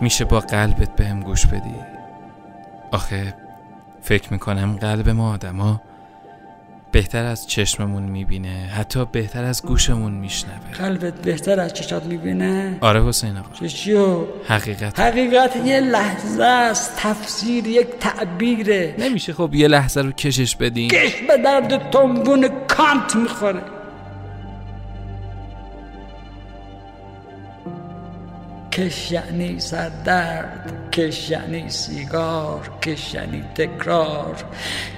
میشه با قلبت بهم گوش بدی. آخه فکر می‌کنم قلب ما آدما بهتر از چشممون می‌بینه حتی بهتر از گوشمون میشنوه. قلبت بهتر از چشات می‌بینه؟ آره حسین آقا. چشیو؟ حقیقت. حقیقت یه لحظه است تفسیر یک تعبیره. نمیشه خب یه لحظه رو کشش بدیم؟ کش به درد تنبون کانت می‌خوره. کش یعنی سردرد کش یعنی سیگار کش یعنی تکرار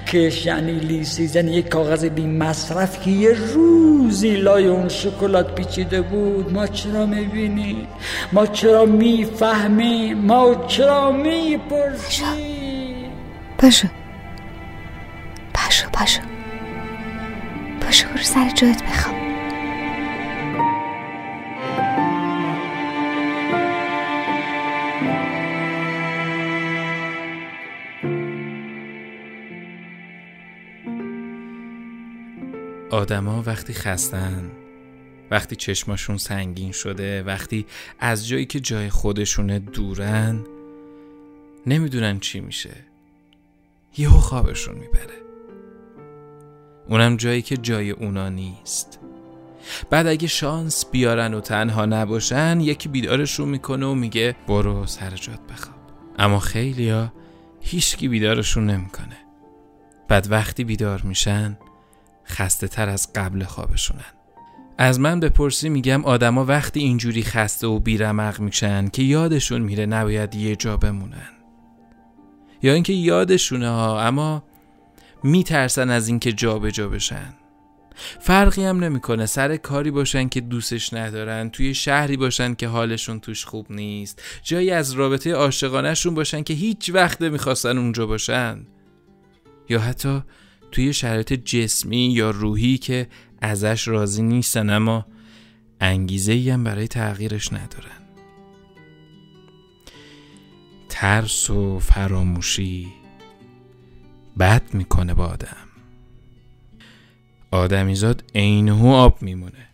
کش یعنی لیسیزن یک کاغذ بی مصرف که یه روزی لای اون شکلات پیچیده بود. ما چرا می‌بینیم ما چرا می‌فهمیم ما چرا می‌پرسیم پاشو پاشو پاشو پاشو برو سر جایت بخواب. آدما وقتی خستن وقتی چشماشون سنگین شده وقتی از جایی که جای خودشونه دورن نمی‌دونن چی میشه. یهو خوابشون می‌بره. اونم جایی که جای اونا نیست. بعد اگه شانس بیارن و تنها نباشن یکی بیدارشون می‌کنه و میگه برو سر جات بخواب. اما خیلیا هیچکی بیدارشون نمی‌کنه. بعد وقتی بیدار میشن خسته تر از قبل خوابشونن. از من بپرسی میگم آدما وقتی اینجوری خسته و بیرمق میشن که یادشون میره نباید یه جا بمونن. یا اینکه یادشونه ها اما میترسن از اینکه جا به جا بشن. فرقی هم نمی‌کنه. سر کاری باشن که دوستش ندارن توی شهری باشن که حالشون توش خوب نیست. جایی از رابطه عاشقانهشون باشن که هیچ وقت نمی‌خواستن اونجا باشن. یا حتی توی شرایط جسمی یا روحی که ازش راضی نیستن اما انگیزه هم برای تغییرش ندارن. ترس و فراموشی بد می‌کنه با آدم. آدمیزاد عینهو آب میمونه.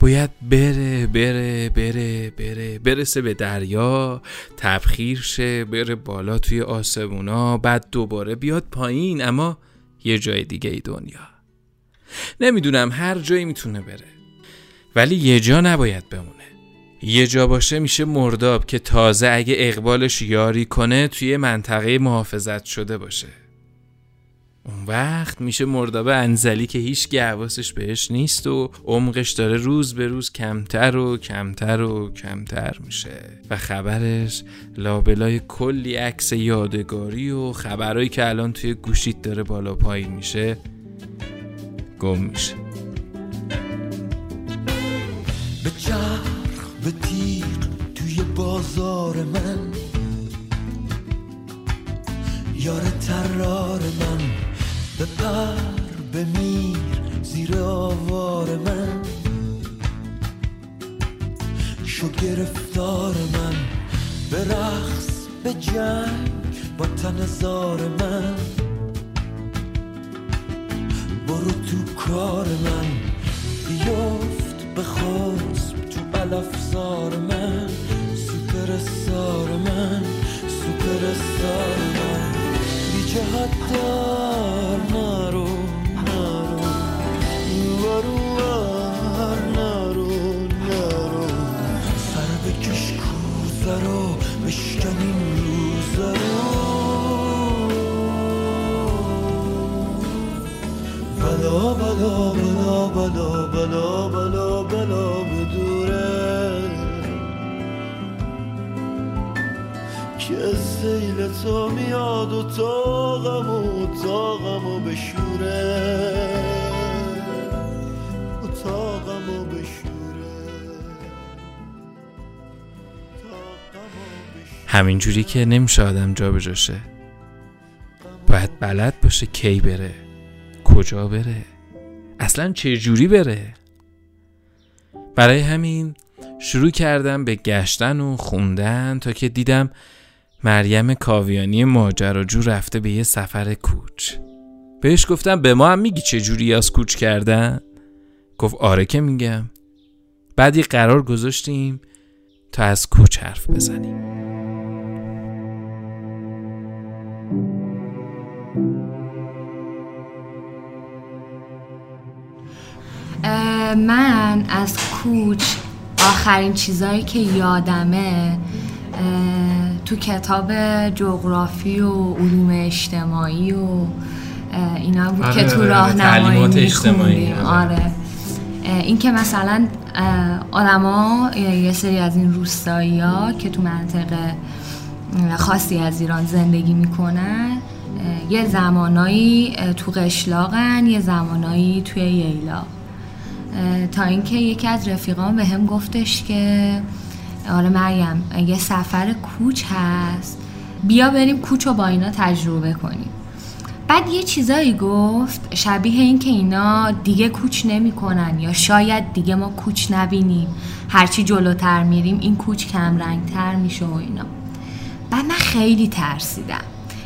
باید بره بره بره بره برسه به دریا تبخیر شه بره بالا توی آسمونا بعد دوباره بیاد پایین اما یه جای دیگه ای دنیا. نمی‌دونم هر جایی می‌تونه بره. ولی یه جا نباید بمونه. یه جا باشه میشه مرداب که تازه اگه اقبالش یاری کنه توی منطقه محافظت شده باشه. اون وقت میشه مرداب انزلی که هیچ حواسش بهش نیست و عمقش داره روز به روز کمتر و کمتر و کمتر میشه. و خبرش لابلای کلی عکس یادگاری و خبرهایی که الان توی گوشیت داره بالا پایین میشه گم میشه. به چرخ به تیغ توی بازار من. یار ترار من. به پر بمیر زیر آوار من. شو گرفتار من به رقص به جنگ با من. برو تو کار من بیفت خسب تو الافزار من. سوپر من سوپر من. جهت دار نرو نرو. ورو ور نرو نرو. سر بکش کوزه رو بشکن این روزه رو. بلا بلا بلا. سیل تو میاد و تاقم و تاقم و بشوره. بشوره. همینجوری که نمیشه آدم جا بجاشه. باید بلد باشه کی بره کجا بره اصلا چه جوری بره. برای همین شروع کردم به گشتن و خوندن تا که دیدم مریم کاویانی ماجراجو رفته به یه سفر کوچ. بهش گفتم به ما هم میگی چه جوری از کوچ کردن؟ گفت آره که میگم. بعدی قرار گذاشتیم تا از کوچ حرف بزنیم. من از کوچ آخرین چیزایی که یادمه تو کتاب جغرافی و علوم اجتماعی و اینا بود آره، که تو آره، راهنمایی تعلیمات اجتماعی، می‌خوندیم. آره. آره این که مثلا آدما یه سری از این روستایی ها که تو منطقه خاصی از ایران زندگی می‌کنن یه زمانایی تو قشلاقن یه زمانایی توی ییلا تا اینکه یکی از رفیقان به هم گفتش که آره مریم یه سفر کوچ هست بیا بریم کوچ رو با اینا تجربه کنیم. بعد یه چیزایی گفت شبیه این که اینا دیگه کوچ نمی‌کنن یا شاید دیگه ما کوچ نبینیم. هرچی جلوتر میریم این کوچ کم رنگتر میشه و اینا. بعد من خیلی ترسیدم.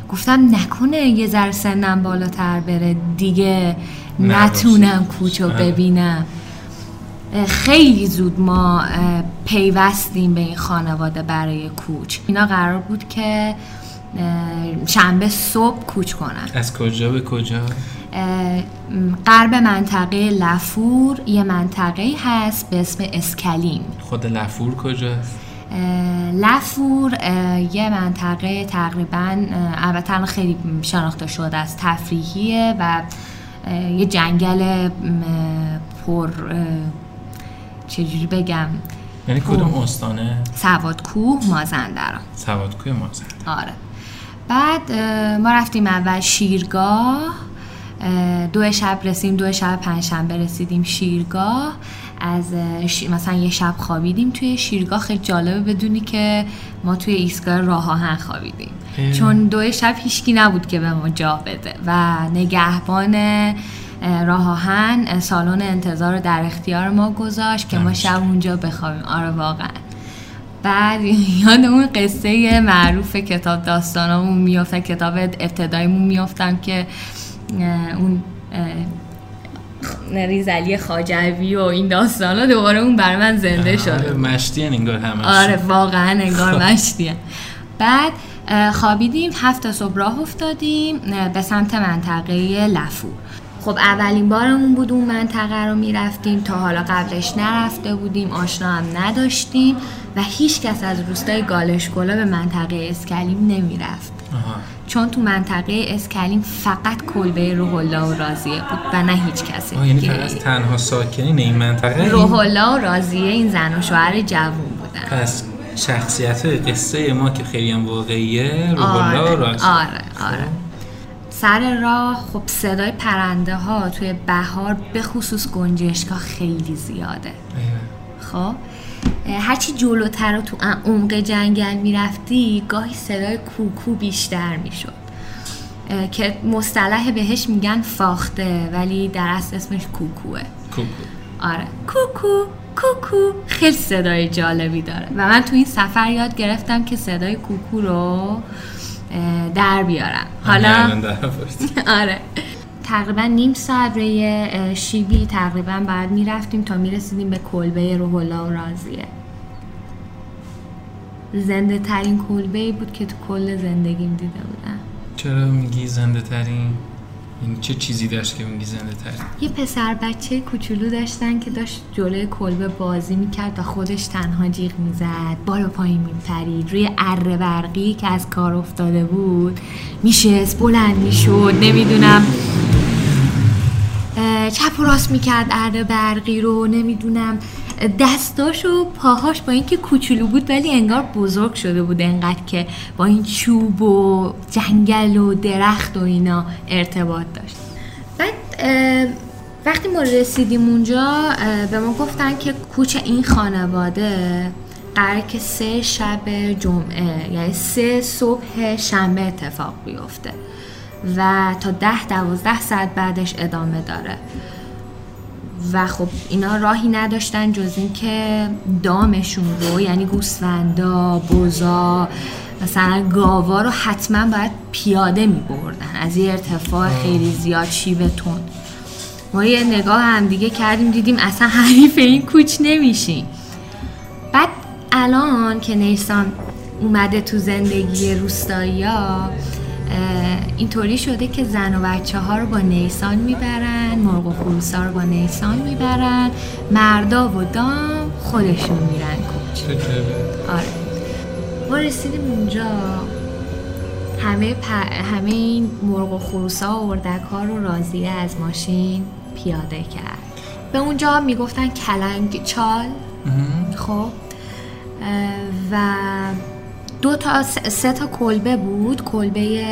گفتم نکنه یه ذره سنم بالاتر بره دیگه. نتونم کوچ رو آره. ببینم. خیلی زود ما پیوستیم به این خانواده برای کوچ. اینا قرار بود که شنبه صبح کوچ کنن. از کجا به کجا؟ غرب منطقه لفور. یه منطقه هست به اسم اسکلیم خود لفور کجاست؟ لفور یه منطقه تقریبا البته خیلی شناخته شده از تفریحیه و یه جنگل پر چجوری بگم؟ یعنی کدوم استانه؟ سواد کوه مازندران. سوادکوی مازن آره. بعد ما رفتیم اول شیرگاه اه، دو شب رسیدیم دو شب پنجشنبه رسیدیم شیرگاه. از شی- مثلا یه شب خوابیدیم توی شیرگاه. خیلی جالبه بدونی که ما توی ایستگاه راه آهن خوابیدیم. اه. چون دو شب هیچکی نبود که به ما جا بده. و نگهبان راه آهن سالن انتظار رو در اختیار ما گذاشت که ما دمش شب اونجا بخوابیم. آره واقعا. بعد یاد اون قصه معروف کتاب داستانامون میافتم کتاب ابتداییمون میافتم که اون ریزعلی خاجوی و این داستانا دوباره اون برای من زنده شده آره، مشتی هن انگار همش. آره واقعا انگار مشتیم بعد اه، خوابیدیم هفت تا صبح راه افتادیم به سمت منطقه لفور. خب اولین بارمون بود اون منطقه رو می‌رفتیم تا حالا قبلش نرفته بودیم آشنا هم نداشتیم و هیچ کس از روستای گالشگولا به منطقه اسکلیم نمی‌رفت. چون تو منطقه اسکلیم فقط کلبه روح الله و راضیه بود و نه هیچ کسی. یعنی. فقط تنها ساکنین این منطقه؟ روح الله و راضیه این زن و شوهر جوون بودن. پس شخصیت قصه ما که خیلی هم واقعیه روح الله و راضی آره آره. سر راه خب صدای پرنده ها توی بهار به خصوص گنجشکا خیلی زیاده. خب هرچی جلوتر و تو عمق جنگل می‌رفتی گاهی صدای کوکو بیشتر می‌شد. که مصطلح بهش میگن فاخته ولی در اصل اسمش کوکوه. کوکو. آره. کوکو کوکو. خیلی صدای جالبی داره. و من تو این سفر یاد گرفتم که صدای کوکو رو در بیارم. حالا. آره. تقریبا نیم ساعت روی شیبی تقریبا بعد می‌رفتیم تا می‌رسیدیم به کلبه روح الله و راضیه زنده ترین کلبه ای بود که تو کل زندگیم دیده بودم. چرا میگی زنده ترین این چه چیزی داشت که میگی زنده ترین یه پسر بچه کوچولو داشتن که داشت جلوی کلبه بازی می‌کرد و خودش تنها جیغ می‌زد. بالا پایین میپرید. روی اره برقی که از کار افتاده بود میشست بلند می‌شد. نمی‌دونم چپ و راست می‌کرد اره برقی رو. نمی‌دونم دستاش و پاهاش با اینکه کوچولو بود ولی انگار بزرگ شده بود انقدر که با این چوب و جنگل و درخت و اینا ارتباط داشت. بعد وقتی ما رسیدیم اونجا به ما گفتن که کوچ این خانواده قراره که سه شب جمعه یعنی سه صبح شنبه اتفاق بیفته و تا ده دوازده ساعت بعدش ادامه داره. و خب اینا راهی نداشتن جز اینکه دامشون رو یعنی گوسفندا بزا مثلا گاوا رو حتما باید پیاده می بردن از یه ارتفاع خیلی زیاد شیب تند. ما یه نگاه هم دیگه کردیم دیدیم اصلا حریف این کوچ نمیشیم بعد الان که نیسان اومده تو زندگی روستایی ها اینطوری شده که زن و بچه ها رو با نیسان می‌برن مرغ و خروسا رو با نیسان می‌برن مردا و دام خودشون میرن کوچ آره. ما رسیدیم اونجا. همه, پ- همه این مرغ و خروسا و اردک ها رو راضیه از ماشین پیاده کرد. به اونجا می‌گفتن کلنگ چال. خب. و دو تا سه تا کلبه بود. کلبه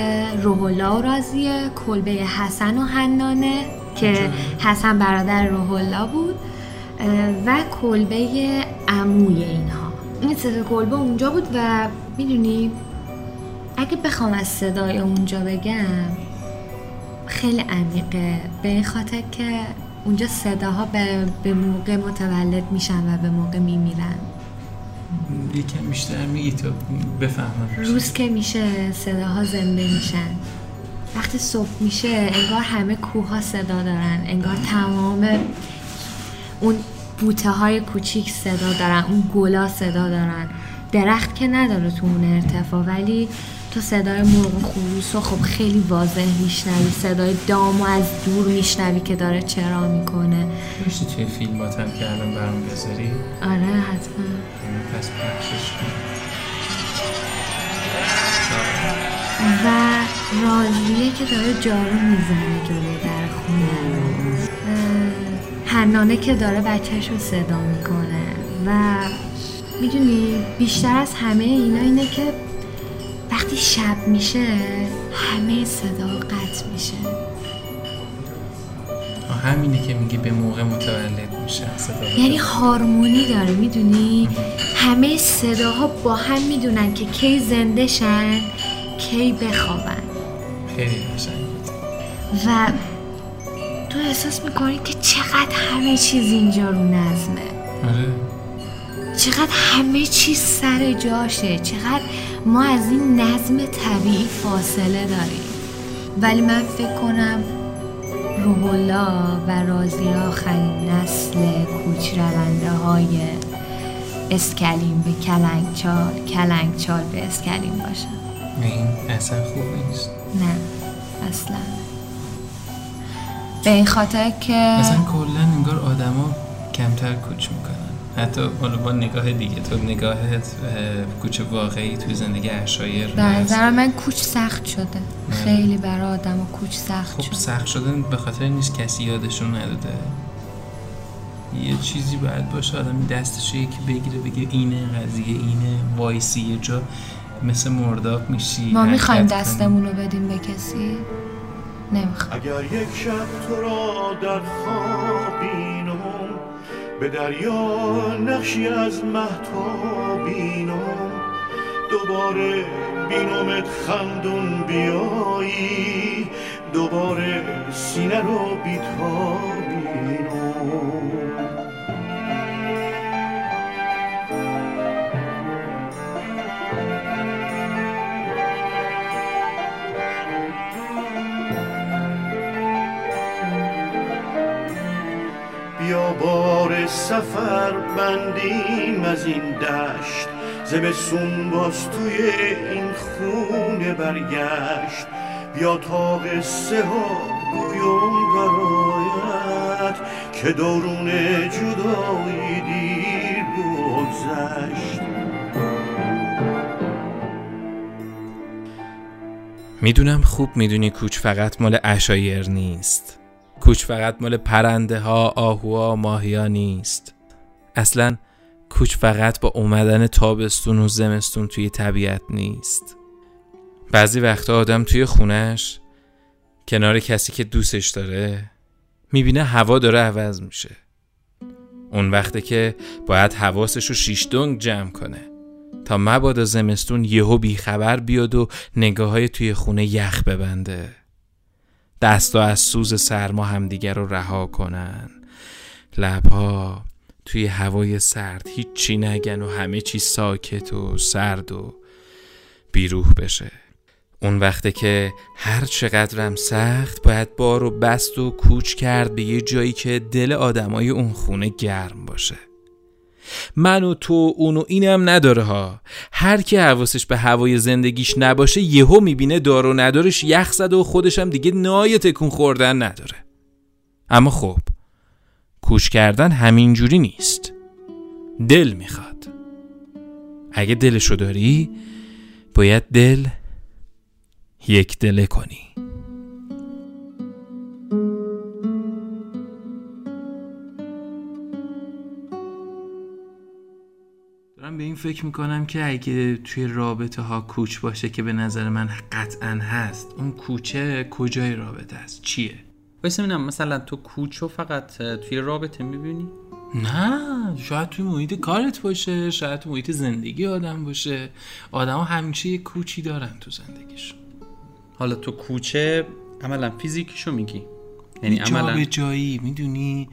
روحلا و راضیه کلبه حسن و حنانه که حسن برادر روحلا بود و کلبه عموی اینها. این سه تا کلبه اونجا بود و می‌دونی اگه بخوام از صدای اونجا بگم خیلی عمیقه. به این خاطر که اونجا صداها به, به موقع متولد میشن و به موقع میمیرن. یکم بیشتر میگی تا بفهمم. روز که میشه صداها زنده میشن. وقتی صبح میشه انگار همه کوه ها صدا دارن. انگار تمام اون بوته های کوچیک صدا دارن اون گلا صدا دارن. درخت که نداره تو اون ارتفاع ولی تو صدای مرغ و خروس رو خب خیلی واضح میشنوی. صدای دامو از دور میشنوی که داره چرا می‌کنه. میشه توی فیلمات هم که الان برام بذاری؟ آره حتما. پس پخشش و راضیه که داره جارو می‌زنه جلوی در خونه. اه، حنانه که داره بچهش رو صدا می‌کنه. و می‌دونی بیشتر از همه اینا اینه که وقتی شب میشه همه صدا قطع میشه. همینه که میگی به موقع متولد میشه. صدا یعنی هارمونی داره می‌دونی؟ همه صداها با هم می‌دونن که کی زنده شن کی بخوابن. خیلی و تو احساس می‌کنی که چقدر همه چیز اینجا رو نظمه. آره. چقدر همه چیز سر جاشه چقدر ما از این نظم طبیعی فاصله داریم. ولی من فکر کنم روحلا و رازی آخرین نسل کوچ رونده های اسکلیم به کلنگچال کلنگچال به اسکلیم باشن. این اصلا خوب نیست. نه اصلا. به این خاطر که اصلا کلا انگار آدما کمتر کوچ می‌کنن. حتی حالا با نگاه دیگه تو نگاهت اه، کوچ واقعی توی زندگی اشایر هست. نظر من کوچ سخت شده نه. خیلی برای آدم کوچ سخت خب شده سخت شدن به خاطر نیست کسی یادشون نداده یه چیزی باید باشه آدم دستش رو یکی بگیره بگه اینه قضیه اینه وایسی یه جا مثل مرداب میشی ما می‌خوایم حرکت کنی. دستمون رو بدیم به کسی نمی‌خوایم اگر یک شب تو را در خواب به دریا نقشی از مهتاب بینم دوباره بینمت خندون بیایی دوباره سینه رو بیتابینم سفر بندیم از این دشت. زمستون باز توی این خونه برگشت. بیا تا قصه ها گویم برایت که دورون جدایی دیر بگذشت. می‌دونم خوب می‌دونی کوچ فقط مال اشایر نیست کوچ فقط مال پرنده ها آهوها ماهیا نیست. اصلا کوچ فقط با اومدن تابستون و زمستون توی طبیعت نیست. بعضی وقتا آدم توی خونش کنار کسی که دوستش داره می‌بینه هوا داره عوض میشه. اون وقته که باید حواسش رو شیش دنگ جمع کنه تا مبادا زمستون یهو بیخبر بیاد و نگاه های توی خونه یخ ببنده. دستا از سوز سرما همدیگر رو رها کنن. لبها توی هوای سرد هیچی نگن و همه چی ساکت و سرد و بیروح بشه. اون وقته که هر چقدرم سخت باید بار و بست و کوچ کرد به یه جایی که دل آدمای اون خونه گرم باشه. من و تو اون و اینم نداره ها. هر کی حواسش به هوای زندگیش نباشه یهو می‌بینه دار و ندارش یخ زده و خودشم دیگه نای تکون خوردن نداره. اما خب کوش کردن همینجوری نیست. دل می‌خواد. اگه دلشو داری باید دل یک دله کنی. دارم به این فکر می‌کنم که اگه توی رابطه ها کوچ باشه که به نظر من قطعا هست اون کوچه کجای رابطه است؟ چیه؟ واسه ببینم مثلا تو کوچو فقط توی رابطه می‌بینی؟ نه شاید توی محیط کارت باشه شاید توی محیط زندگی آدم باشه. آدم ها همیشه یه کوچی دارن تو زندگیشون. حالا تو کوچه عملا فیزیکیشو میگی؟ یعنی یه جا عملا به جایی می‌دونی؟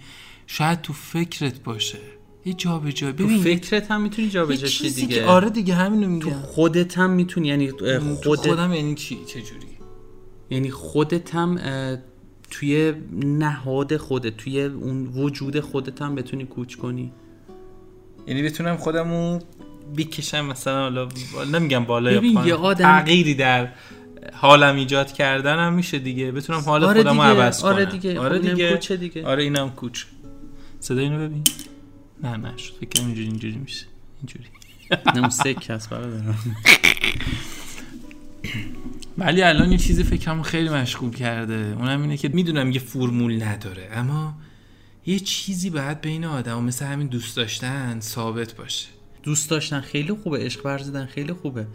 شاید تو فکرت باشه. یه جا به جایی تو ببین یه- فکرت هم می‌تونی جا یه بجاشی چیزی دیگه. که آره دیگه همینو تو میگم. خودت هم می‌تونی یعنی تو خودت خودم یعنی چی؟ چجوری؟ یعنی خودت هم توی نهاد خودت توی اون وجود خودت هم بتونی کوچ کنی. یعنی بتونم خودمو بکشم مثلا حالا نمیگم بالا یا ببین، پایین یه آدم- تغییری در حالم ایجاد کردن هم میشه دیگه. بتونم حال آره خودمو عوض کنم. آره دیگه. آره خب دیگه. آره اینم کوچ صدا اینو ببین. نه نه شد. فکر کنم اینجوری اینجوری میشه. اینجوری. نه اون سک هست برادرم. ولی الان یه چیزی فکرمو خیلی مشغول کرده. اونم اینه که می‌دونم یه فرمول نداره اما یه چیزی باید بین آدم مثل همین دوست داشتن ثابت باشه. دوست داشتن خیلی خوبه عشق ورزیدن خیلی خوبه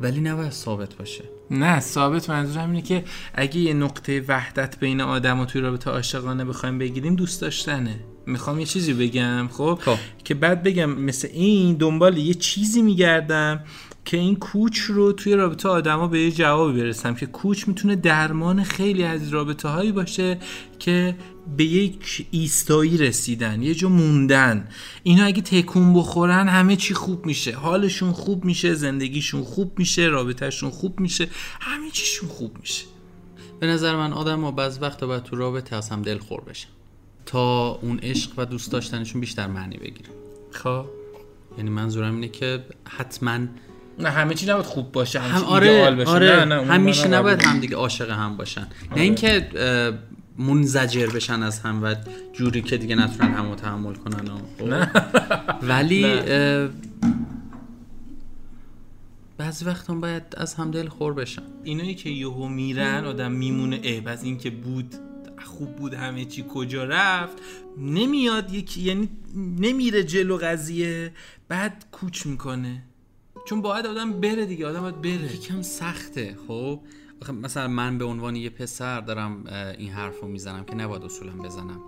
ولی نباید ثابت باشه. نه ثابت منظورم اینه که اگه یه نقطه وحدت بین آدم و توی رابطه عاشقانه بخوایم بگیریم دوست داشتنه. می‌خوام یه چیزی بگم خب؟ خب. که بعد بگم مثل این دنبال یه چیزی میگردم که این کوچ رو توی رابطه آدما به یه جوابی برسم که کوچ می‌تونه درمان خیلی از رابطه هایی باشه که به یک ایستایی رسیدن یه جا موندن. اینا اگه تکون بخورن همه چی خوب میشه. حالشون خوب میشه زندگیشون خوب میشه رابطهشون خوب میشه همه چیشون خوب میشه. به نظر من آدم ها بعض وقتا باید تو رابطه از هم دلخور بشن. تا اون عشق و دوست داشتنشون بیشتر معنی بگیره. خب. یعنی منظورم اینه که حتما نه همه چی نباید خوب باشه همه هم آره ایدئال باشه. آره نه نه همیشه نباید قبول هم دیگه عاشق هم باشن. نه اینکه منزجر بشن از هم و جوری که دیگه نتونن همو تحمل کنن و خب؟ ولی اه، بعضی وقتا باید از هم دل خور بشن. اینایی که یهو میرن آدم میمونه اه از این که بود خوب بود همه چی کجا رفت نمیاد یکی یعنی نمیره جلو قضیه بعد کوچ می‌کنه. چون باید آدم بره دیگه آدم باید بره. یکم سخته خب؟ مثلا من به عنوان یه پسر دارم این حرف رو می‌زنم که نباید اصولا بزنم.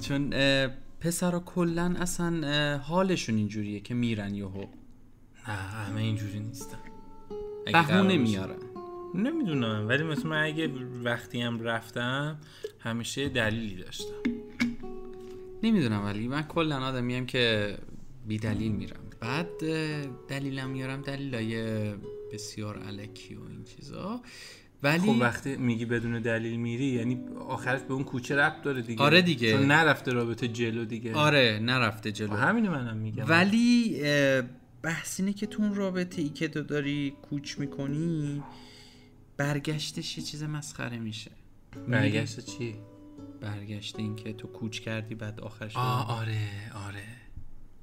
چون اه، پسرا کلا اصلا حالشون اینجوریه که میرن یهو. نه همه اینجوری نیستن. بهونه. میارن نمی‌دونم ولی مثلا من اگه وقتی هم رفتم همیشه دلیلی داشتم. نمی‌دونم ولی من کلا آدمیم که بی دلیل میرم. بعد دلیلم میارم دلیلای بسیار علکی و این چیزا. ولی خب وقتی میگی بدون دلیل میری یعنی آخرش به اون کوچه ربط داره دیگه. آره دیگه. چون نرفته رابطه جلو دیگه. آره نرفته جلو. خب همینو منم میگم. ولی بحث اینه که تو اون رابطه ای که تو داری کوچ می‌کنی برگشتش یه چیز مسخره میشه. برگشت چی؟ برگشت این که تو کوچ کردی بعد آخرش آه آره آره.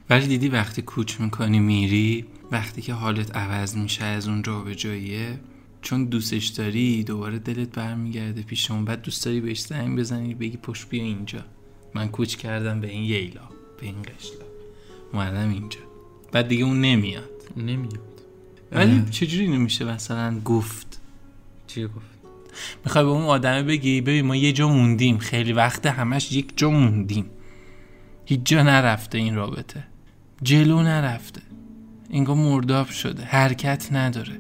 ولی دیدی وقتی کوچ می‌کنی میری وقتی که حالت عوض میشه از اون جا به جاییه چون دوستش داری دوباره دلت برمیگرده پیش اون. بعد دوست داری بهش زنگ بزنی بگی پشت بیا اینجا. من کوچ کردم به این ییلا به این قشلا. اومدم اینجا. بعد دیگه اون نمیاد. نمیاد. ولی چجوری نمیشه مثلا گفت؟ چی گفت؟ می‌خوای به اون آدمه بگی ببین ما یه جا موندیم. خیلی وقت همش یک جا موندیم. هیچ جا نرفته این رابطه. جلو نرفته. انگار مرداب شده. حرکت نداره.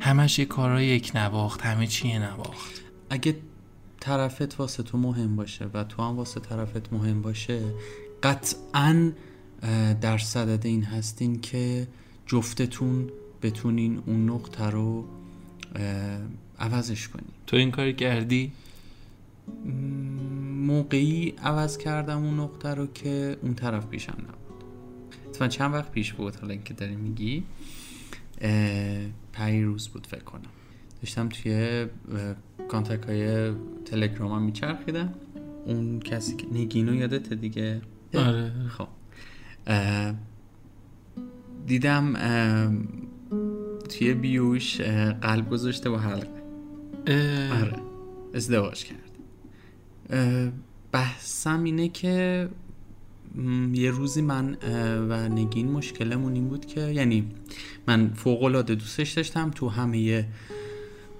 همش یه کارهای یک نواخت همه چی یه نواخت. اگه طرفت واسه تو مهم باشه و تو هم واسه طرفت مهم باشه قطعا در صدد این هستین که جفتتون بتونین اون نقطه رو عوضش کنین تو این کاری کردی؟ موقعی عوض کردم اون نقطه رو که اون طرف پیشم نبود. حتما چند وقت پیش بود حالا اینکه داری میگی روز بود فکر کنم. داشتم توی کانتک های تلگرام هم میچرخیدم. اون کسی که نگینو یادته دیگه؟ آره خب. دیدم توی بیوش قلب گذاشته با حلقه. آره. ازدواج کرد. بحثم اینه که یه روزی من و نگین مشکلمون این بود که یعنی من فوق العاده دوستش داشتم تو همه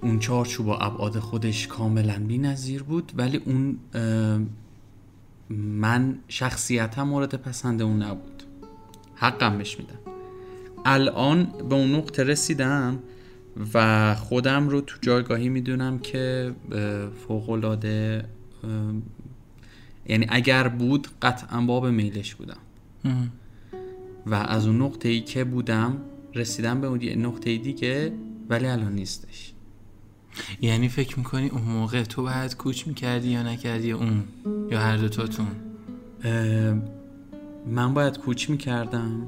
اون چارچوب و ابعاد خودش کاملا بی نظیر بود ولی اون من شخصیتم مورد پسند اون نبود. حقم بهش میدم. الان به اون نقطه رسیدم و خودم رو تو جایگاهی می‌دونم که فوق العاده یعنی اگر بود قطعا باب میلش بودم. و از اون نقطه ای که بودم رسیدم به اون نقطه دیگه ولی الان نیستش. یعنی فکر می‌کنی اون موقع تو باید کوچ می‌کردی یا نکردی اون یا هر دوتاتون من باید کوچ می‌کردم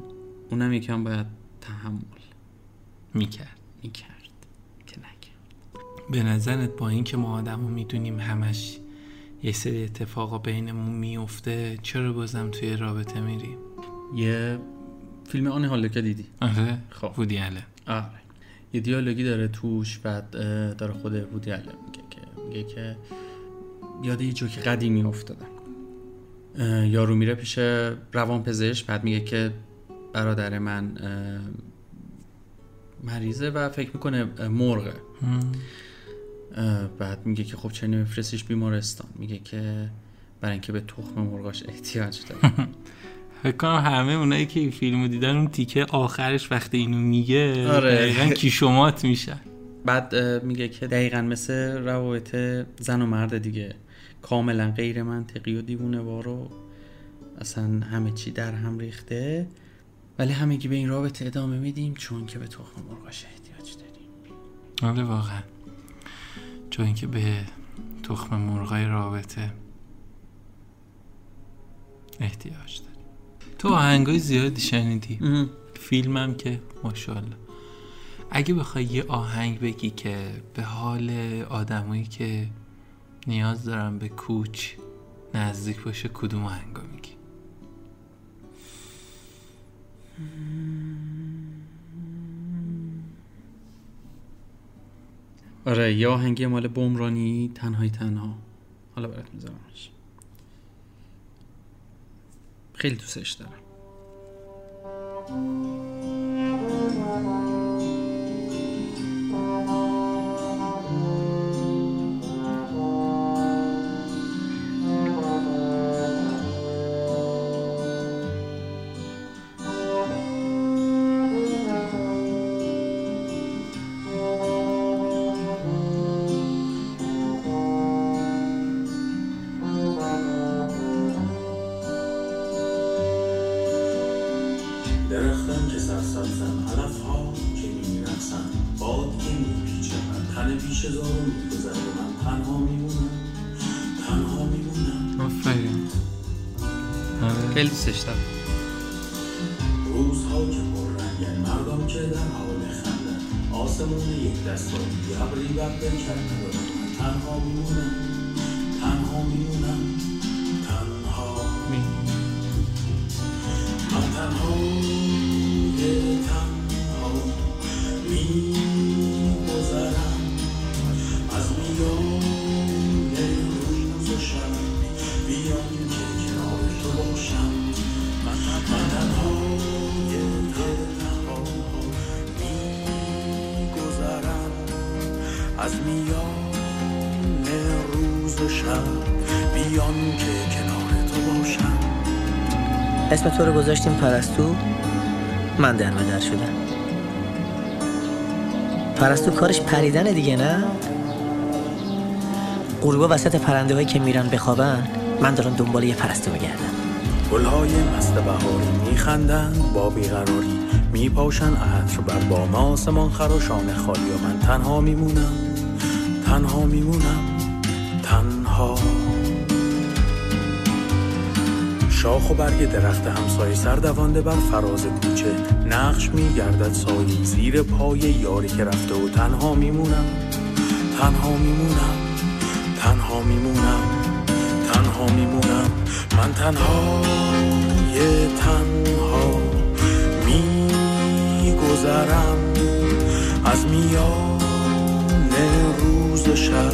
اونم یکم باید تحمل. می‌کرد. می‌کرد. به نظرت با اینکه ما آدم می‌دونیم همش یه سری اتفاقا بینمون میفته چرا بازم توی رابطه میریم؟ یه فیلم آن که دیدی؟ آره خب. وودی آره. یه دیالوگی داره توش بعد داره خود وودی میگه که میگه که یاد یه جوک قدیمی افتادم. یارو میره پیش روان پزشک بعد میگه که برادر من مریضه و فکر می‌کنه مرغه. بعد میگه که خب چرا نمیفرستیش بیمارستان؟ میگه که برای اینکه به تخم مرغاش احتیاج داره. فکر کنم همه اونایی که این فیلمو دیدن اون تیکه آخرش وقتی اینو میگه آره. دقیقا کیشومات میشن. بعد میگه که دقیقا مثل روایت زن و مرد دیگه. کاملا غیر منطقی و دیوونه وارو اصلا همه چی در هم ریخته. ولی همگی به این رابطه ادامه میدیم چون که به تخم مرغاش احتیاج داریم. آره واقعا. چون اینکه به تخم مرغای رابطه احتیاج داری. تو آهنگای زیادی شنیدی؟ فیلمم که ماشاءالله. اگه بخوای یه آهنگ بگی که به حال آدمایی که نیاز دارن به کوچ نزدیک باشه کدوم آهنگا میگی؟ آره یه آهنگی مال بومرانی تنهای تنها. حالا برات میذارمش خیلی دوستش دارم. خیلی دوستش دارم روزها که پررنگن مردم که در حال خندن. آسمون یک دستانی ابری بر دل کرد ندارم تنها میمونم. تنها میمونم. تنها. من تنها تنها. اسم تو رو گذاشتیم پرستو. من در مدر شدم. پرستو کارش پریدن دیگه نه؟ غروبا وسط پرنده هایی که میرن بخوابن من دارم دنبال یه پرستو میگردم. گلهای مست بهاری میخندند با بیقراری میپاشن عطر بر بام آسمان خراشان خالی و من تنها میمونم. تنها میمونم. تنها. شاخ و برگ درخت همسایه سر دوانده بر فراز کوچه. نقش میگردد سایه زیر پای یاری که رفته و تنها میمونم تنها میمونم تنها میمونم تنها میمونم من تنها یه تنها میگذرم از میان روز و شب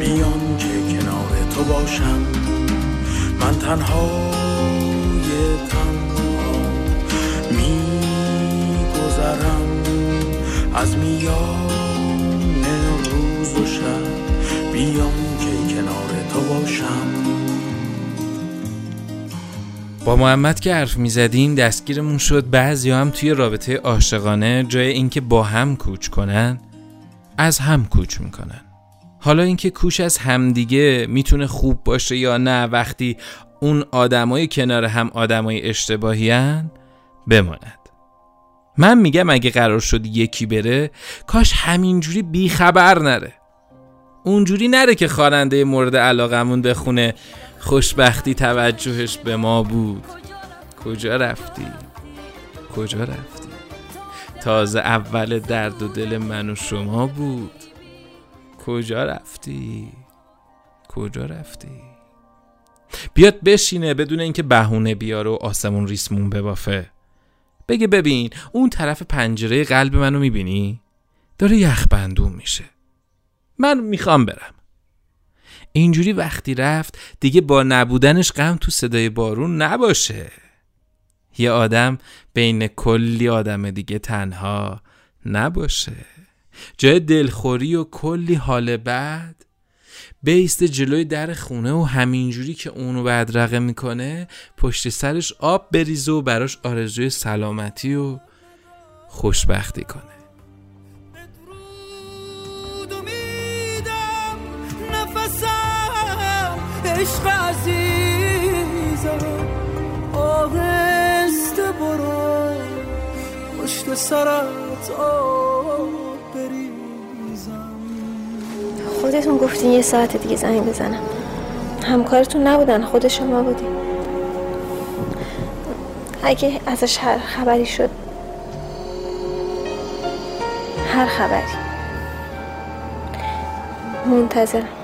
بیان که کنار تو باشم. من تنها میگذرم. از میان روز و شب بیان که کنار تو باشم. با محمد که حرف می زدیم دستگیرمون شد. بعضی هم توی رابطه عاشقانه جای اینکه با هم کوچ کنن از هم کوچ می‌کنن. حالا اینکه کوچ از همدیگه می‌تونه خوب باشه یا نه وقتی اون آدمای کنار هم آدمای اشتباهیان بماند. من میگم اگه قرار شد یکی بره کاش همینجوری بیخبر نره. اونجوری نره که خواننده مورد علاقمون بخونه. خوشبختی توجهش به ما بود. کجا رفتی؟ کجا رفتی؟ تازه اول درد و دل من و شما بود. کجا رفتی؟ کجا رفتی؟ بیاد بشینه بدون اینکه بهونه بیاره و آسمون ریسمون ببافه بگه ببین اون طرف پنجره قلب منو می‌بینی؟ داره یخ بندون میشه من می‌خوام برم اینجوری وقتی رفت دیگه با نبودنش غم تو صدای بارون نباشه یه آدم بین کلی آدم دیگه تنها نباشه جای دلخوری و کلی حال بد بیست جلوی در خونه و همینجوری که اونو بدرقه می‌کنه پشت سرش آب بریزه و براش آرزوی سلامتی و خوشبختی کنه. عشق عزیزم خودتون گفتین یه ساعت دیگه زنگ بزنم. همکارتون نبودن خود شما بودین. اگه ازش هر خبری شد. هر خبری. منتظرم.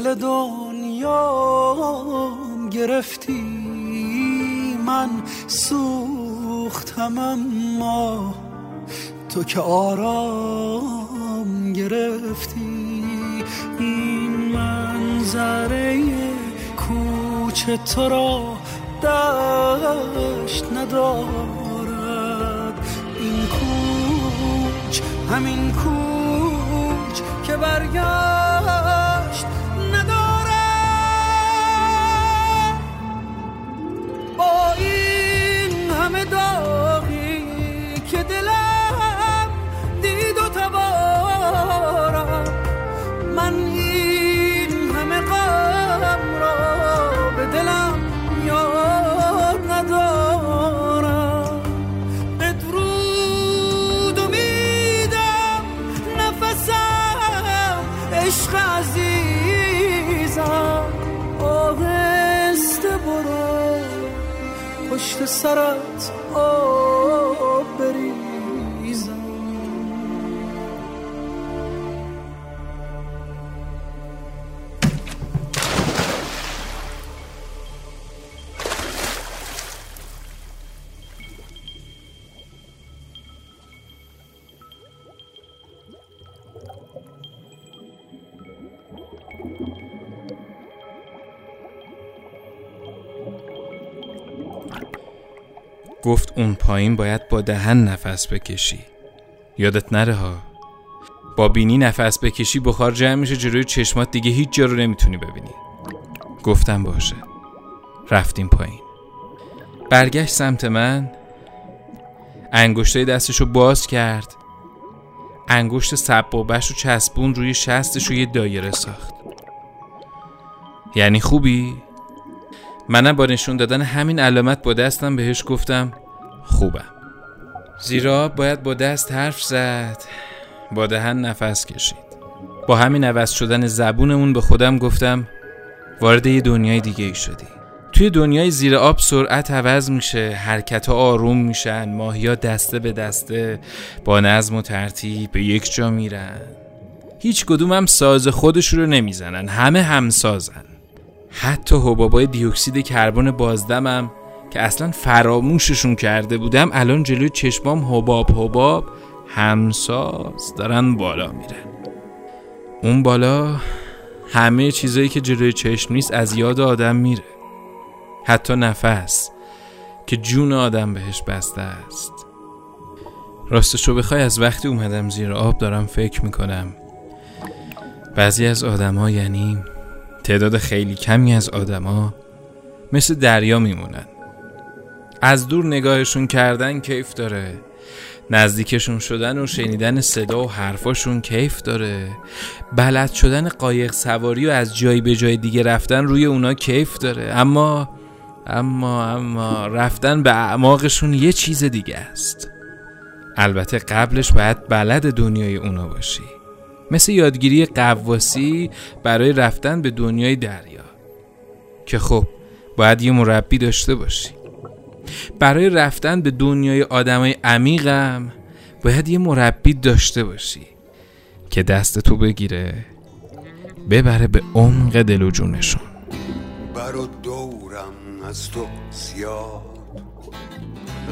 دل دنیا گرفتی من سوختم اما تو که آرام گرفتی این منظره کوچه تو را دشت ندارد. این کوچ همین کوچ که برگشت گفت اون پایین باید با دهن نفس بکشی. یادت نره ها. با بینی نفس بکشی بخار جمع میشه جلوی چشمات دیگه هیچ جا رو نمی‌تونی ببینی. گفتم باشه. رفتیم پایین. برگشت سمت من. انگشتای دستشو باز کرد. انگشت سبابش رو چسبون روی شستش رو یه دایره ساخت. یعنی خوبی؟ منم با نشون دادن همین علامت با دستم بهش گفتم خوبم زیرا باید با دست حرف زد با دهن نفس کشید. با همین عوض شدن زبونمون به خودم گفتم وارد یه دنیای دیگه ای شدی. توی دنیای زیر آب سرعت عوض میشه حرکت ها آروم میشن ماهیا دسته به دسته با نظم و ترتیب به یک جا میرن. هیچ کدوم هم ساز خودش رو نمی‌زنن همه همسازن. حتی حبابای دیوکسید کربن بازدمم که اصلا فراموششون کرده بودم الان جلوی چشمام حباب حباب همساز دارن بالا میرن. اون بالا همه چیزایی که جلوی چشم نیست از یاد آدم میره. حتی نفس که جون آدم بهش بسته است. راستشو بخوای از وقتی اومدم زیر آب دارم فکر می‌کنم. بعضی از آدما یعنی تعداد خیلی کمی از آدما مثل دریا میمونن. از دور نگاهشون کردن کیف داره. نزدیکشون شدن و شنیدن صدا و حرفاشون کیف داره. بلد شدن قایق سواری و از جایی به جای دیگه رفتن روی اونا کیف داره. اما اما اما رفتن به اعماقشون یه چیز دیگه است. البته قبلش باید بلد دنیای اونا باشی. مثل یادگیری قواسی برای رفتن به دنیای دریا. که خب باید یه مربی داشته باشی. برای رفتن به دنیای آدمای عمیقم باید یه مربی داشته باشی که دست تو بگیره ببره به عمق دل و جونشون. بر دورم از تو زیاد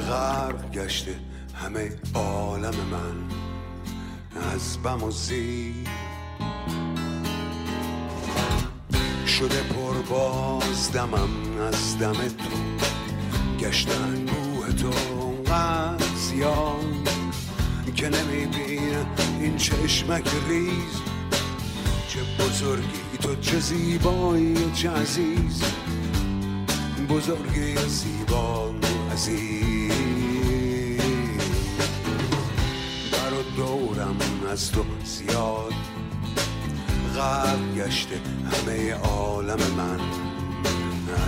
غرق گشته همه عالم من. از بم و شده پر باز دمم از دم تو. گشتن روح تو زیاد که نمی‌بینه این چشمک ریز. چه بزرگی تو چه زیبایی چه عزیز. بزرگی و زیبا عزیز. از تو زیاد غرق گشته همه عالم من.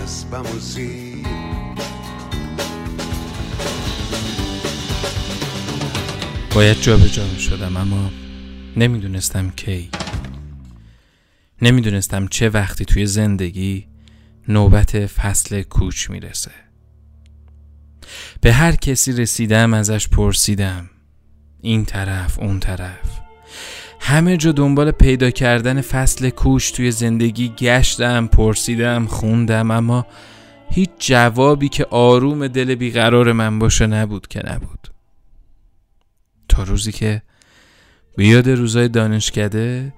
از بم و زیر. باید جا به جا شدم اما نمی‌دونستم کی. نمی‌دونستم چه وقتی توی زندگی نوبت فصل کوچ می‌رسه. به هر کسی رسیدم ازش پرسیدم. این طرف اون طرف. همه جا دنبال پیدا کردن فصل کوچ توی زندگی گشتم پرسیدم خوندم اما هیچ جوابی که آروم دل بیقرار من باشه نبود که نبود. تا روزی که بیاد روزای دانشکده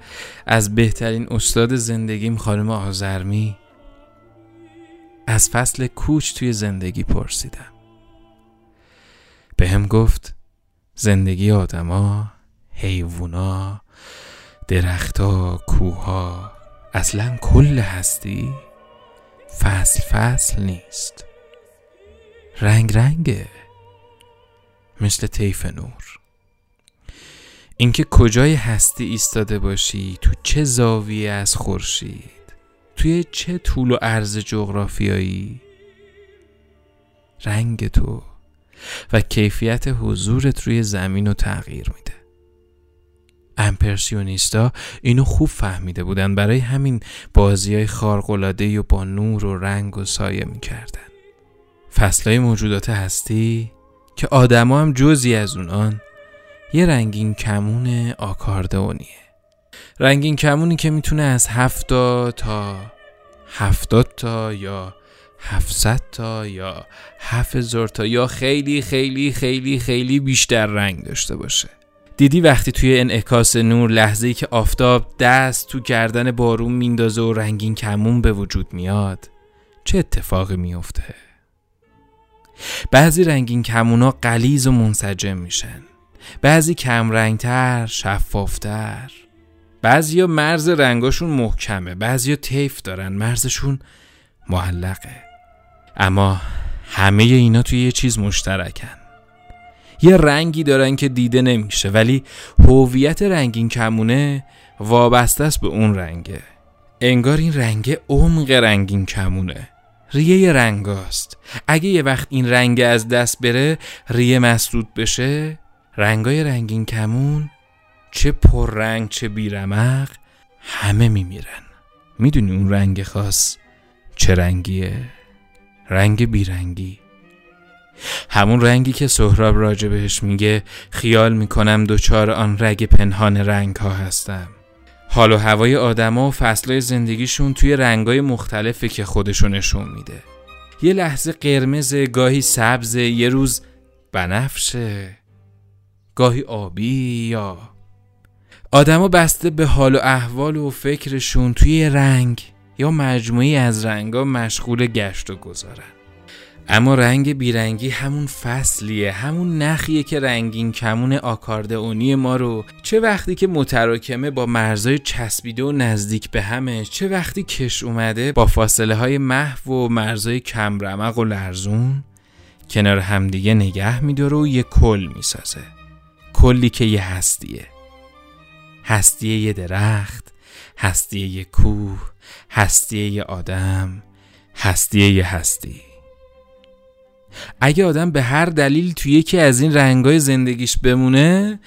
از بهترین استاد زندگیم خانم آزرمی از فصل کوچ توی زندگی پرسیدم. به هم گفت زندگی آدما حیوونا درختا کوها اصلا کل هستی فصل فصل نیست. رنگ رنگه. مثل طیف نور. اینکه کجای هستی ایستاده باشی تو چه زاویه از خورشید توی چه طول و عرض جغرافیایی رنگ تو. و کیفیت حضورت روی زمین رو تغییر میده. امپرسیونیستا اینو خوب فهمیده بودن برای همین بازی های خارقلاده و با نور و رنگ و سایه می‌کردن. فصلهای موجودات هستی که آدما هم جزی از اونان یه رنگین کمون آکاردئونیه. رنگین کمونی که می‌تونه از هفتاد تا هفتاد تا یا هفتصد تا یا هفت تا یا خیلی خیلی خیلی خیلی بیشتر رنگ داشته باشه. دیدی وقتی توی انعکاس نور لحظه که آفتاب دست تو گردن بارون میندازه و رنگین کمون به وجود میاد چه اتفاقی میفته بعضی رنگین کمونا قلیز و منسجم میشن. بعضی کمرنگتر شفافتر. بعضی مرز رنگاشون محکمه بعضی تیف دارن مرزشون معلقه. اما همه اینا توی یه چیز مشترکن. یه رنگی دارن که دیده نمیشه ولی هویت رنگین کمونه وابسته است به اون رنگه. انگار این رنگه عمق رنگین کمونه. ریه رنگاست اگه یه وقت این رنگ از دست بره ریه مسدود بشه رنگای رنگین کمون چه پررنگ چه بیرمق همه میمیرن. می‌دونی اون رنگ خاص چه رنگیه؟ رنگ بیرنگی. همون رنگی که سهراب راجع بهش میگه خیال می‌کنم دوچار آن رگ پنهان رنگ ها هستم. حال و هوای آدما و فصلهای زندگیشون توی رنگای مختلفه که خودشونشون نشون میده. یه لحظه قرمز گاهی سبز یه روز بنفشه. گاهی آبی یا آدما بسته به حال و احوال و فکرشون توی رنگ. یا مجموعی از رنگا مشغول گشت و گذارن. اما رنگ بیرنگی همون فصلیه همون نخیه که رنگین کمون آکاردئونی ما رو. چه وقتی که متراکمه با مرزای چسبیده و نزدیک به همه چه وقتی کش اومده با فاصله های محو و مرزای کمرمق و لرزون کنار همدیگه نگه میداره و یه کل می‌سازه. کلی که یه هستیه. هستیه یه درخت هستیه یه کوه. هستیه یه آدم هستیه یه هستی. اگه آدم به هر دلیل توی یکی از این رنگای زندگیش بمونه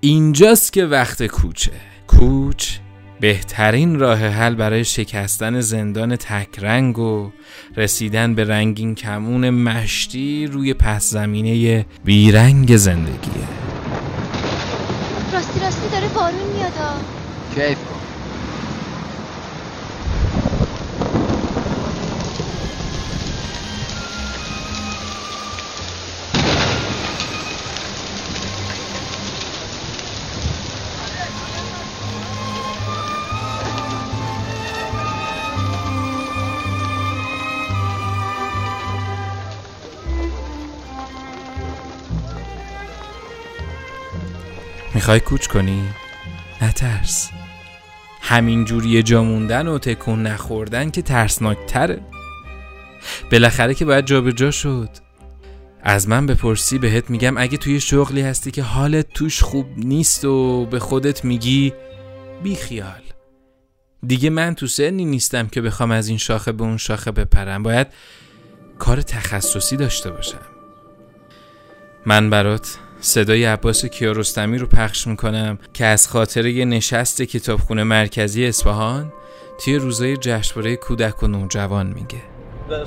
اینجاست که وقت کوچه. کوچ بهترین راه حل برای شکستن زندان تکرنگ و رسیدن به رنگین کمون مشتی روی پس زمینه بیرنگ زندگیه. راستی راستی داره بارون میادا کیف می‌خوای کوچ کنی؟ نترس. همین جوری جا موندن و تکون نخوردن که ترسناکتره. بالاخره که باید جابجا شد. از من بپرسی بهت میگم اگه توی شغلی هستی که حالت توش خوب نیست و به خودت میگی بی خیال. دیگه من تو سنی نیستم که بخوام از این شاخه به اون شاخه بپرم. باید کار تخصصی داشته باشم. من برات صدای عباس کیارستمی رو پخش می‌کنم که از خاطر یه نشست کتابخونه مرکزی اصفهان توی روزای جشنواره کودک و نوجوان میگه.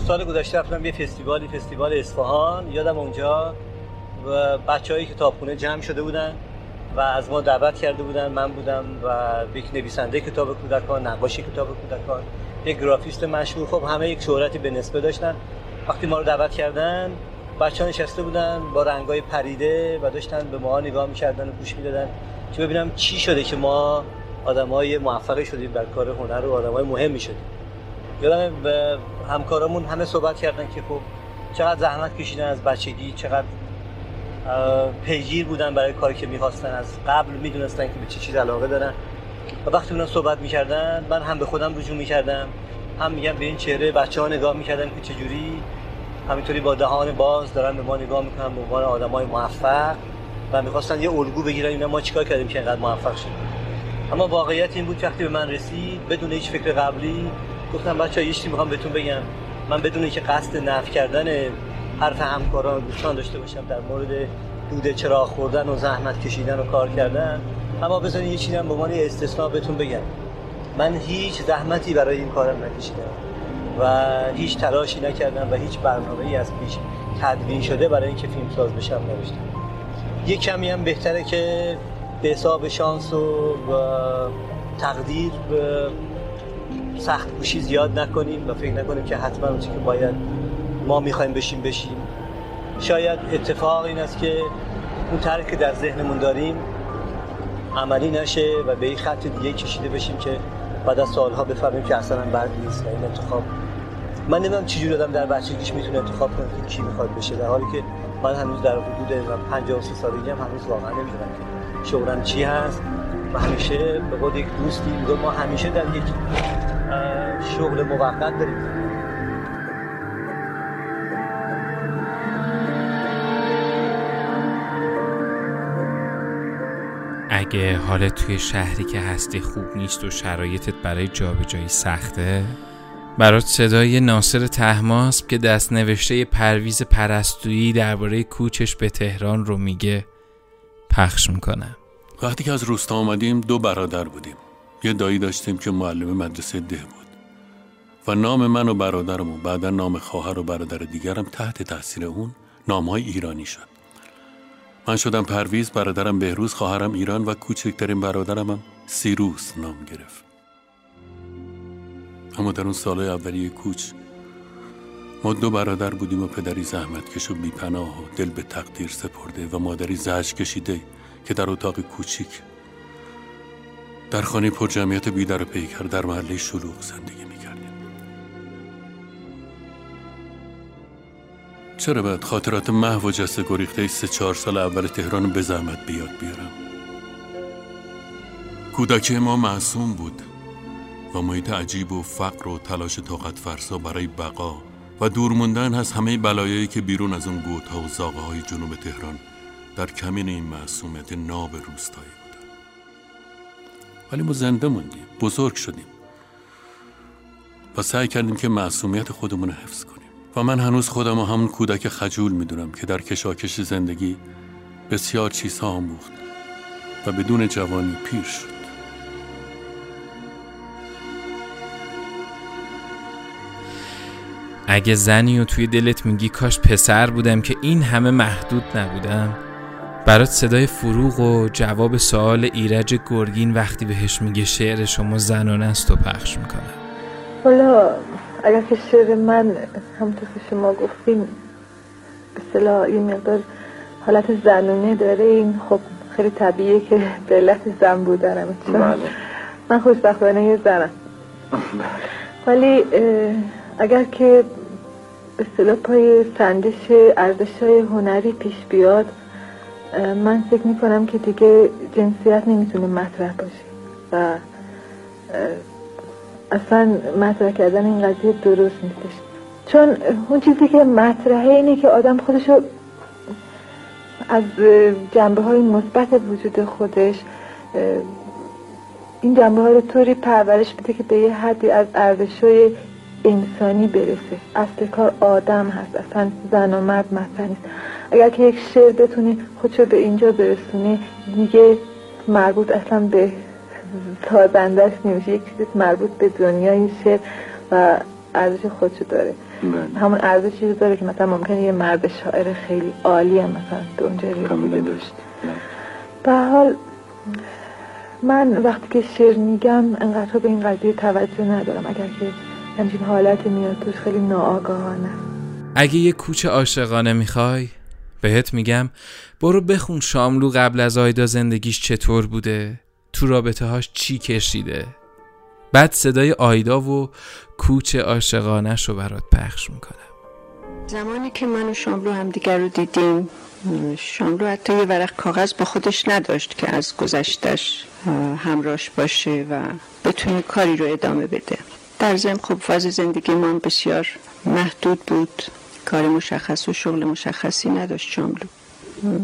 سال گذشته رفتم یه فستیوالی فستیوال اصفهان. یادم اونجا و بچه های کتابخونه جمع شده بودن و از ما دعوت کرده بودن. من بودم و یک نویسنده کتاب کودکان نقاشی کتاب کودکان یک گرافیست مشهور. خب همه یک شهرتی به نسبه داشتن. وقتی ما رو دعوت کردن بچه ها نشسته بودن با رنگای پریده و داشتن به ما نگاه می‌کردن و گوش می‌دادن که ببینم چی شده که ما آدم های موفقی شدیم در کار هنر و های مهمی شدیم. یادم به همکارامون همه صحبت کردن که خب چقدر زحمت کشیدن از بچگی چقدر پیگیر بودن برای کاری که می‌خواستن از قبل می‌دونستن که به چه چیز علاقه دارن. و وقتی اونا صحبت می‌کردن من هم به خودم رجوع می‌کردم هم میگم به این چهره بچه ها نگاه می‌کردم که چجوری؟ همینطوری با دهان باز دارن به ما نگاه می‌کنن به عنوان آدمای موفق و می‌خواستن یه الگو بگیرن اینا ما چیکار کردیم که اینقدر موفق شدیم. اما واقعیت این بود وقتی به من رسید بدون هیچ فکر قبلی گفتم بچا یه چیزی می‌خوام بهتون بگم. من بدون اینکه قصد نف کردن حرف همکاران دوستان داشته باشم در مورد دود چراغ خوردن و زحمت کشیدن و کار کردن اما بذارین یه چیزی هم به عنوان استثنا بهتون بگم. من هیچ زحمتی برای این کارم نکشیدم. و هیچ تلاشی نکردم و هیچ برنامه ای از پیش تدوین شده برای اینکه فیلم ساز بشم نوشتم. یه کمی هم بهتره که به حساب شانس و تقدیر سخت کوشی زیاد نکنیم و فکر نکنیم که حتما اون که باید ما می‌خوایم بشیم بشیم. شاید اتفاق این است که اون طرحی که در ذهنمون داریم عملی نشه و به این خط دیگه کشیده بشیم که بعد از سالها بفهمیم که اصلا بد نیست این انتخاب من نمی‌دونم چجوری آدم در بچگیش می‌تونه انتخاب کنه که کی می‌خواد بشه. در حالی که من هنوز در حدود 53 سالگی هم هنوز واقعا نمی‌دونم که شغلم چی هست. و همیشه به قول یک دوستی میگه ما همیشه در یک شغل موقت داریم. اگه حالت توی شهری که هستی خوب نیست و شرایطت برای جابجایی سخته؟ برات صدای ناصر تهماسب که دست نوشته پرویز پرستویی درباره کوچش به تهران رو میگه پخش می‌کنم. وقتی که از روستا آمدیم دو برادر بودیم. یه دایی داشتیم که معلم مدرسه ده بود. و نام من و برادرم و بعدا نام خواهر و برادر دیگرم تحت تاثیر اون نامهای ایرانی شد. من شدم پرویز برادرم بهروز خواهرم ایران و کوچکترین برادرم هم سیروس نام گرفت. اما در اون سالهای اولیه کوچ ما دو برادر بودیم و پدری زحمت کش و بیپناه و دل به تقدیر سپرده و مادری زهج کشیده که در اتاق کوچیک در خانه پر جمعیت بیدر پیکر در محله شلوغ زندگی چرا باید خاطرات محو و جسته گریخته سه چهار سال اول تهران به زحمت بیاد بیارم؟ کودکی ما معصوم بود. و محیط عجیب و فقر و تلاش طاقت فرسا برای بقا و دور موندن از همه بلایایی که بیرون از اون گوت و زاغه های جنوب تهران در کمین این معصومیت ناب روستایی بودن ولی ما زنده موندیم بزرگ شدیم و سعی کردیم که معصومیت خودمون رو حفظ کنیم. و من هنوز خودم و همون کودک خجول می‌دونم که در کشاکش زندگی بسیار چیزها آموخت و بدون جوانی پیر شد. اگه زنی و توی دلت میگی کاش پسر بودم که این همه محدود نبودم برات صدای فروغ و جواب سوال ایرج گرگین وقتی بهش میگه شعر شما زنانه است و پخش می‌کنم. حالا اگر که شعر من همونطور که شما گفتین به صلاح یه مقدار حالت زنونه داره این خب خیلی طبیعیه که به علت زن بودنم. چون من خوشبختانه یه زنم. ولی اه، اگر که به اصطلاح پای سنجش ارزش های هنری پیش بیاد من فکر می‌کنم که دیگه جنسیت نمی‌تونه مطرح باشه و اصلا مطرح کردن این قضیه درست نیستش چون اون چیزی که مطرحه اینه که آدم خودشو از جنبه های مثبت وجود خودش این جنبه ها رو طوری پرورش بده که به یه حدی از ارزش های انسانی برسه. اصل کار آدم هست اصلا زن و مرد مطرح نیست. اگر که یک شعر بتونه خودشو به اینجا برسونه دیگه مربوط اصلا به سازندش نمیشه یک چیز مربوط به دنیای شعر و ارزش خودشو داره. همون ارزشی رو داره که مثلا ممکنه یه مرد شاعر خیلی عالی هم مثلا به اونجا باشه به حال من وقتی که شعر میگم انقدر به این قضیه توجه ندارم. اگر که همچین حالت میاد توش خیلی ناآگاهانه. اگه یه کوچه عاشقانه می‌خوای بهت میگم برو بخون شاملو قبل از آیدا زندگیش چطور بوده. تو رابطه هاش چی کشیده؟ بعد صدای آیدا و کوچه عاشقانش رو برات پخش می‌کنم. زمانی که من و شاملو همدیگر رو دیدیم شاملو حتی یه ورق کاغذ با خودش نداشت که از گذشتش همراش باشه و بتونه کاری رو ادامه بده. در ضمن خب فاز زندگی ما بسیار محدود بود. کار مشخص و شغل مشخصی نداشت شاملو.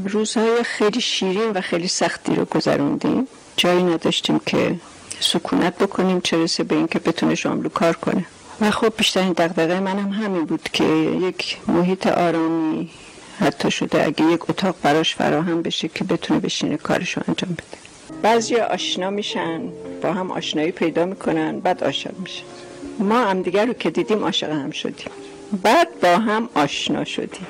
روزهای خیلی شیرین و خیلی سختی رو گذروندیم. جایی نداشتیم که سکونت بکنیم چه رسه به اینکه بتونه شاملو کار کنه. و خب بیشترین دقدقه منم همین بود که یک محیط آرامی حتی شده اگه یک اتاق براش فراهم بشه که بتونه بشینه کارشو انجام بده. بعضی آشنا میشن با هم آشنایی پیدا می‌کنن بعد عاشق میشن. ما هم دیگر رو که دیدیم عاشق هم شدیم. بعد با هم آشنا شدیم.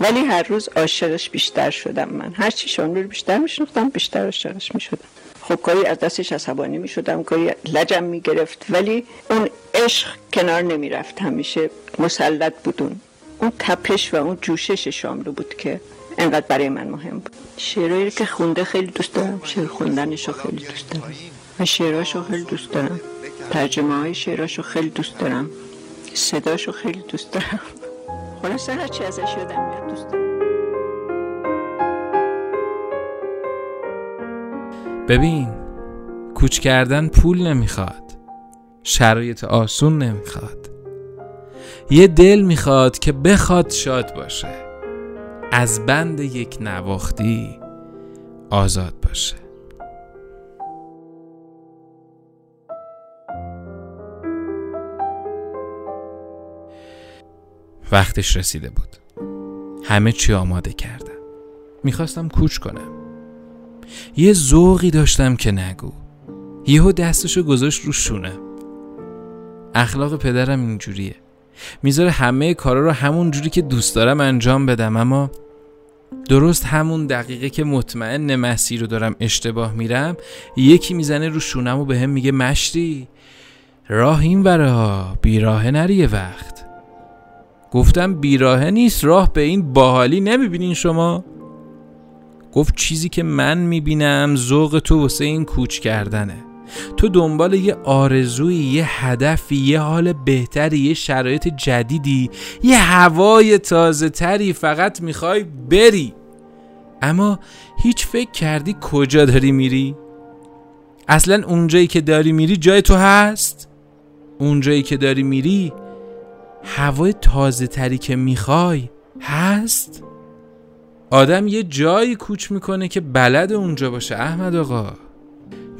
ولی هر روز عاشقش بیشتر شدم من. هر چی شاملو رو بیشتر میشناختم بیشتر عاشقش می‌شدم. خب گاهی از دستش عصبانی می‌شدم گاهی لجم می‌گرفت ولی اون عشق کنار نمی‌رفت. همیشه مسلط بودون اون. تپش و اون جوشش شاملو بود که انقدر برای من مهم بود. شعرهایی که خونده خیلی دوست دارم. شعر خوندنش رو خیلی دوست دارم. و شعراش رو خیلی دوست دارم. ترجمه های شعراش رو خیلی دوست دارم. صداش رو خیلی دوست دارم. خلاصه هرچی ازش یادم میاد دوست دارم. ببین کوچ کردن پول نمی‌خواد. شرایط آسون نمی‌خواد. یه دل می‌خواد که بخواد شاد باشه. از بند یک نواختی آزاد باشه. وقتش رسیده بود. همه چی آماده کردم می‌خواستم کوچ کنم. یه ذوقی داشتم که نگو. یهو دستشو گذاشت رو شونم اخلاق پدرم اینجوریه. می‌ذاره همه کارا رو همون جوری که دوست دارم انجام بدم اما درست همون دقیقه که مطمئن مسیر رو دارم اشتباه میرم یکی می‌زنه رو شونم و به هم میگه مشتی راه این وره ها بیراهه نری وقت. گفتم بیراهه نیست راه به این باحالی نمی‌بینین شما. گفت چیزی که من می‌بینم ذوق تو واسه این کوچ کردنه تو دنبال یه آرزوی یه هدفی یه حال بهتری یه شرایط جدیدی یه هوای تازه تری فقط می‌خوای بری اما هیچ فکر کردی کجا داری میری؟ اصلا اونجایی که داری میری جای تو هست؟ اونجایی که داری میری هوای تازه تری که می‌خوای هست؟ آدم یه جایی کوچ می‌کنه که بلد اونجا باشه احمد آقا.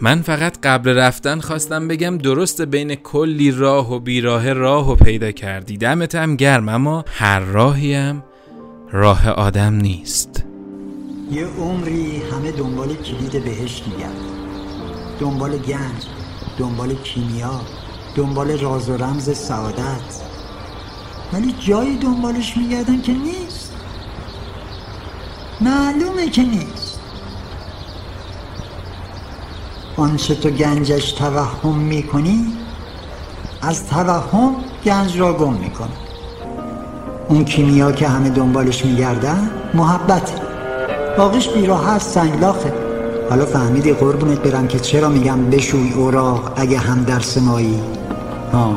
من فقط قبل رفتن خواستم بگم درست بین کلی راه و بیراه راه و پیدا کردی. دمت هم گرم اما هر راهی هم راه آدم نیست. یه عمری همه دنبال کلید بهشت میگن دنبال گنج دنبال کیمیا دنبال راز و رمز سعادت. ولی جایی دنبالش میگردن که نیست. معلومه که نیست. آنچه تو گنجش توهم می‌کنی از توهم گنج را گم می‌کنه اون کیمیا که همه دنبالش میگردن محبته باقیش بیراه هست سنگلاخه حالا فهمیدی قربونت برم که چرا میگم بشوی اوراق اگه هم در سمایی ها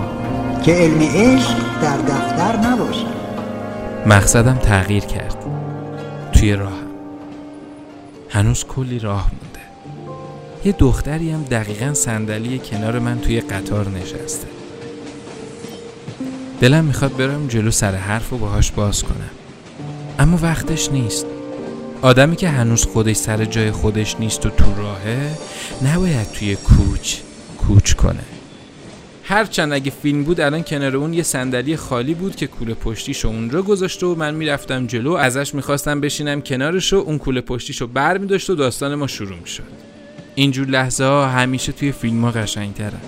که علم عشق در دفتر نباشه. مقصدم تغییر کرد. توی راهم هنوز کلی راه مونده. یه دختری هم دقیقا صندلی کنار من توی قطار نشسته. دلم می‌خواد برم جلو سر حرف و باهاش باز کنم. اما وقتش نیست. آدمی که هنوز خودش سر جای خودش نیست و تو راهه نباید توی کوچ کوچ کنه. هرچند اگه فیلم بود الان کنار اون یه صندلی خالی بود که کوله پشتیشو اونجا گذاشته و من می‌رفتم جلو ازش می‌خواستم بشینم کنارشو اون کوله پشتیشو بر میداشت و داستان ما شروع می‌شد. اینجور لحظه ها همیشه توی فیلم ها قشنگ ترن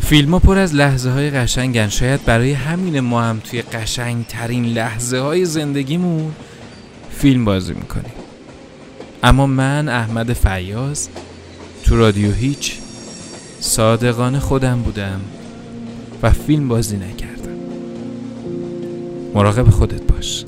فیلم ها پر از لحظه های قشنگن. شاید برای همین ما هم توی قشنگ ترین لحظه های زندگیمون فیلم بازی می‌کنیم. اما من احمد فیاض تو رادیو هیچ صادقانه خودم بودم و فیلم بازی نکردم. مراقب خودت باش.